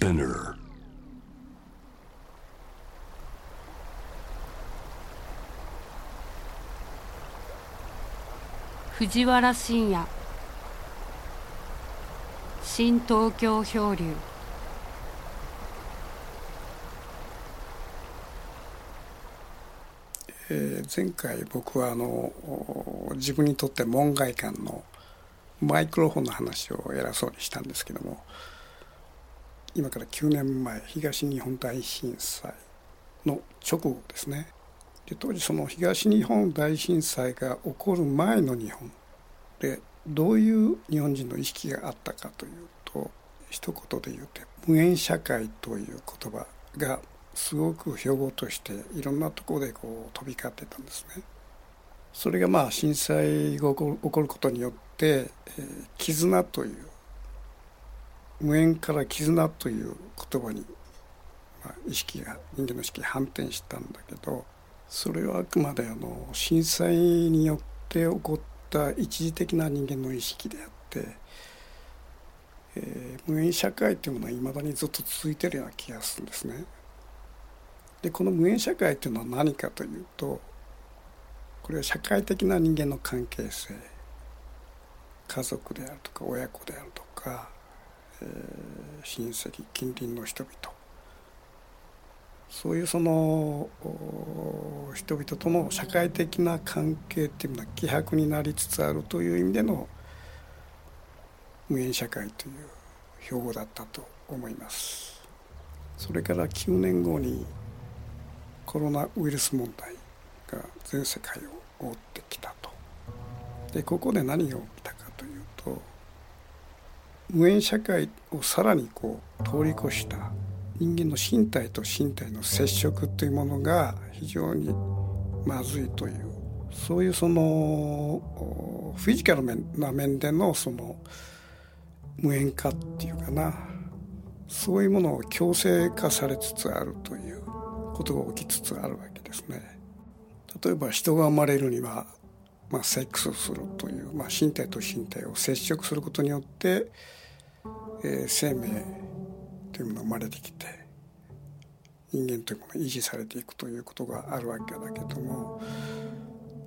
Spinner. 藤原信也新東京漂流えー前回僕はあのお自分にとって門外漢のマイクロフォンの話を偉そうにしたんですけども今から9年前東日本大震災の直後ですねで当時その東日本大震災が起こる前の日本でどういう日本人の意識があったかというと一言で言うと無縁社会という言葉がすごく標語としていろんなところでこう飛び交ってたんですね。それがまあ震災が起こる起こることによって、えー絆という無縁から絆という言葉に、まあ、意識が人間の意識が反転したんだけどそれはあくまであの震災によって起こった一時的な人間の意識であって、えー無縁社会というものはいまだにずっと続いてるような気がするんですね。でこの無縁社会というのは何かというとこれは社会的な人間の関係性家族であるとか親子であるとか、え親戚近隣の人々そういうその人々との社会的な関係っていうのは希薄になりつつあるという意味での無縁社会という標語だったと思います。それから9年後にコロナウイルス問題が全世界を覆ってきたと。でここで何が起きたかというと無縁社会をさらにこう通り越した人間の身体と身体の接触というものが非常にまずいというそういうそのフィジカルな面でのその無縁化っていうかなそういうものを強制化されつつあるということが起きつつあるわけですね。例えば人が生まれるには、まあ、セックスをするという、まあ、身体と身体を接触することによって、えー生命というものが生まれてきて人間というものが維持されていくということがあるわけだけども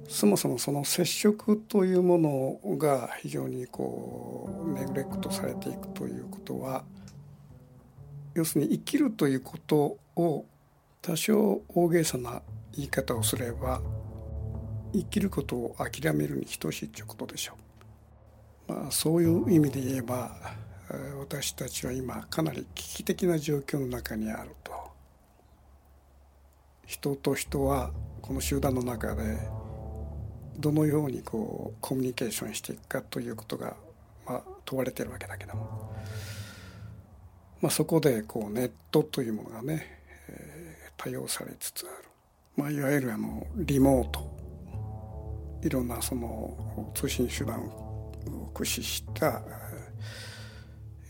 そもそもその接触というものが非常にこうネグレクトされていくということは要するに生きるということを多少大げさな言い方をすれば生きることを諦めるに等しいということでしょう。まあ、そういう意味で言えば私たちは今かなり危機的な状況の中にあると。人と人はこの集団の中でどのようにこうコミュニケーションしていくかということが、まあ、問われてるわけだけども、まあ、そこでこうネットというものがね、えー多用されつつある、まあ、いわゆるあのリモートいろんなその通信手段を駆使した、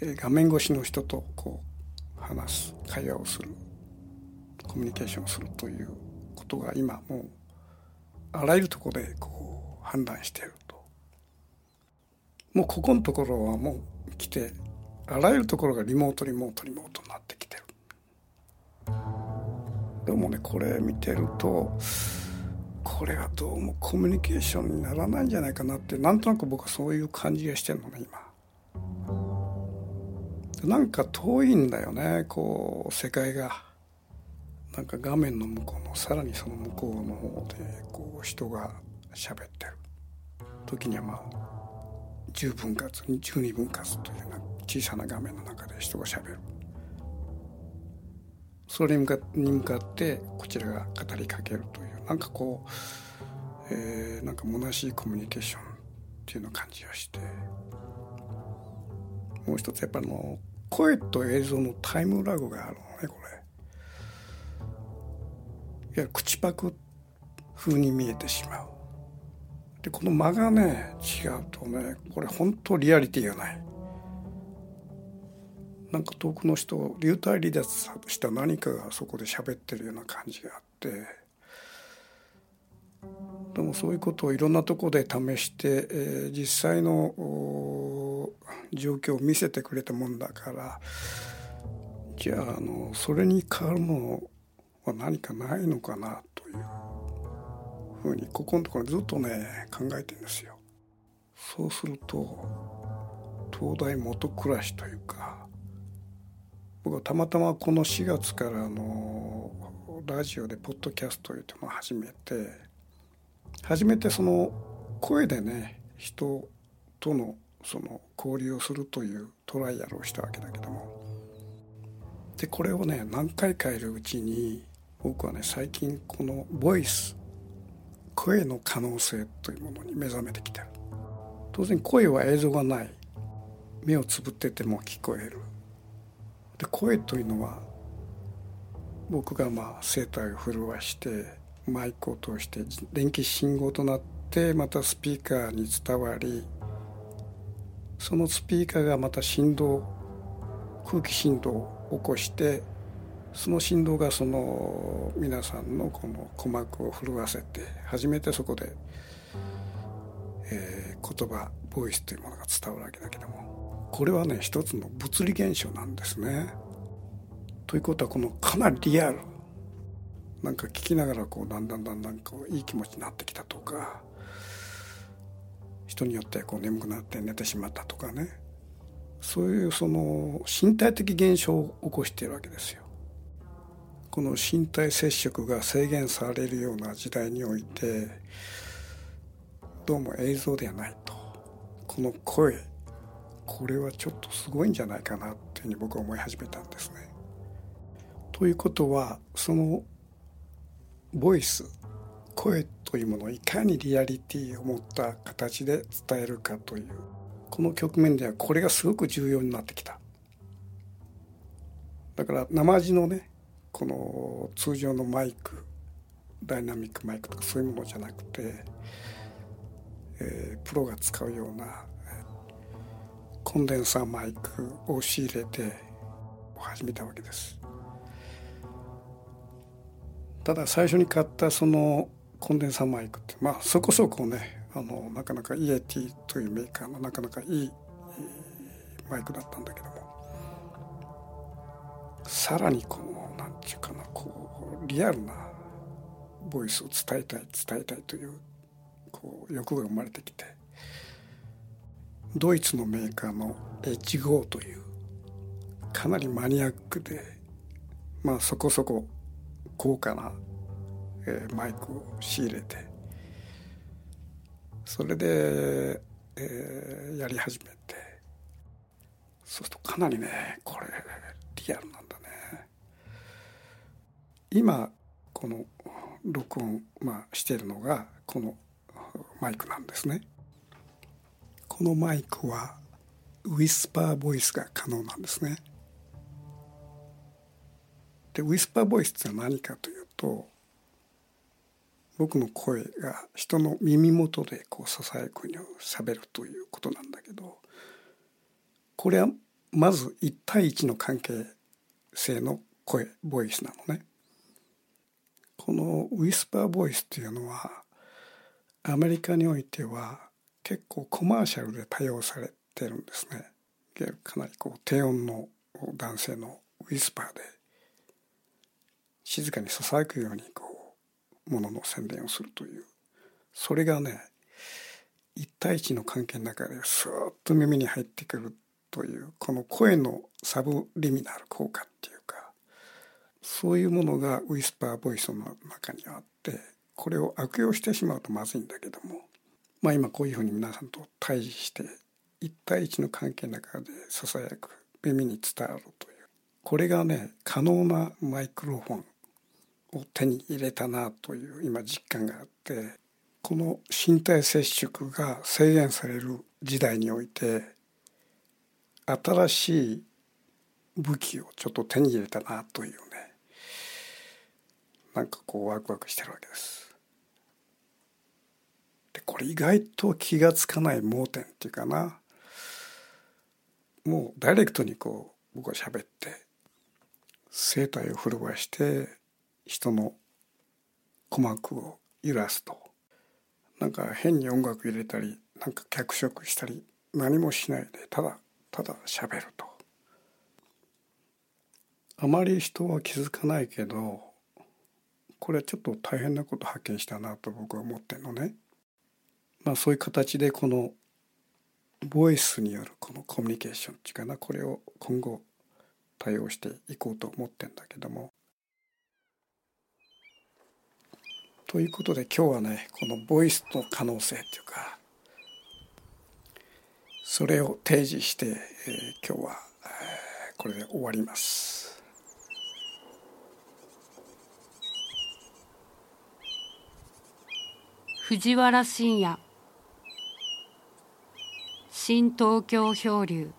画面越しの人とこう話す会話をするコミュニケーションをするということが今もうあらゆるところでこう判断していると。もうここのところはもう来てあらゆるところがリモートリモートリモートになってきてる。でもねこれ見てるとこれがどうもコミュニケーションにならないんじゃないかなってなんとなく僕はそういう感じがしてるのね今。なんか遠いんだよねこう世界が。なんか画面の向こうのさらにその向こうの方でこう人が喋ってる。時にはまあ10分割12分割というような小さな画面の中で人が喋る。それに向かってこちらが語りかけるというなんかこう、えーなんか虚しいコミュニケーションっていうのを感じがしてもう一つやっぱりあの声と映像のタイムラグがあるのねこれ。いわゆる口パク風に見えてしまう。でこの間がね違うとねこれ本当リアリティがない。なんか遠くの人流体離脱した何かがそこで喋ってるような感じがあってでもそういうことをいろんなとこで試して、えー実際の状況を見せてくれたもんだからじゃああのそれに変わるものは何かないのかなというふうにここのところずっとね考えてんですよ。そうすると東大元暮らしというか僕はたまたまこの4月からのラジオでポッドキャストというのを始めて初めてその声でね人とのその交流をするというトライアルをしたわけだけども。でこれをね何回かいるうちに僕はね最近このボイス声の可能性というものに目覚めてきてる。当然声は映像がない。目をつぶってても聞こえる。で声というのは僕がまあ声帯を震わしてマイクを通して電気信号となってまたスピーカーに伝わりそのスピーカーがまた振動空気振動を起こしてその振動がその皆さんのこの鼓膜を震わせて初めてそこで、えー、言葉ボイスというものが伝わるわけだけども。これはね一つの物理現象なんですね。ということはこのかなりリアルなんか聞きながらこうだんだんだんだんこういい気持ちになってきたとか人によってこう眠くなって寝てしまったとかねそういうその身体的現象を起こしているわけですよ。この身体接触が制限されるような時代においてどうも映像ではないとこの声これはちょっとすごいんじゃないかなっていうふうに僕は思い始めたんですね。ということはそのボイス声というものをいかにリアリティを持った形で伝えるかというこの局面ではこれがすごく重要になってきただから生地のねこの通常のマイクダイナミックマイクとかそういうものじゃなくて、えー、プロが使うようなコンデンサーマイクを仕入れて始めたわけです。ただ最初に買ったそのコンデンサーマイクってまあそこそこねあのなかなかイエティというメーカーのなかなかいいマイクだったんだけどもさらにこの何て言うかなこうリアルなボイスを伝えたい伝えたいというこう欲が生まれてきてドイツのメーカーの H5 というかなりマニアックでまあそこそこ高価な、えー、マイクを仕入れてそれで、えー、やり始めてそうするとかなりねこれリアルなんだね。今この録音、まあ、してるのがこのマイクなんですね。このマイクはウィスパーボイスが可能なんですねでウィスパーボイスって何かというと僕の声が人の耳元でこうささやくようにしゃべるということなんだけどこれはまず1対1の関係性の声ボイスなのね。このウィスパーボイスっていうのはアメリカにおいては結構コマーシャルで多用されてるんですね。かなりこう低音の男性のウィスパーで静かにささやくようにこうものの宣伝をするというそれがね一対一の関係の中でスーッと耳に入ってくるというこの声のサブリミナル効果っていうかそういうものがウィスパーボイスの中にあってこれを悪用してしまうとまずいんだけどもまあ今こういうふうに皆さんと対峙して一対一の関係の中でささやく耳に伝わるというこれがね可能なマイクロフォンを手に入れたなという今実感があってこの身体接触が制限される時代において新しい武器をちょっと手に入れたなというねなんかこうワクワクしてるわけです。これ意外と気が付かない盲点っていうかな。もうダイレクトにこう僕は喋って声帯を震わして人の鼓膜を揺らすと。なんか変に音楽入れたりなんか脚色したり何もしないでただただ喋ると。あまり人は気づかないけどこれちょっと大変なこと発見したなと僕は思ってるのね。まあそういう形でこのボイスによるこのコミュニケーションっていうかなこれを今後対応していこうと思ってんだけども。ということで今日はねこのボイスの可能性っていうかそれを提示して、えー、今日は、えー、これで終わります。藤原信也新東京漂流。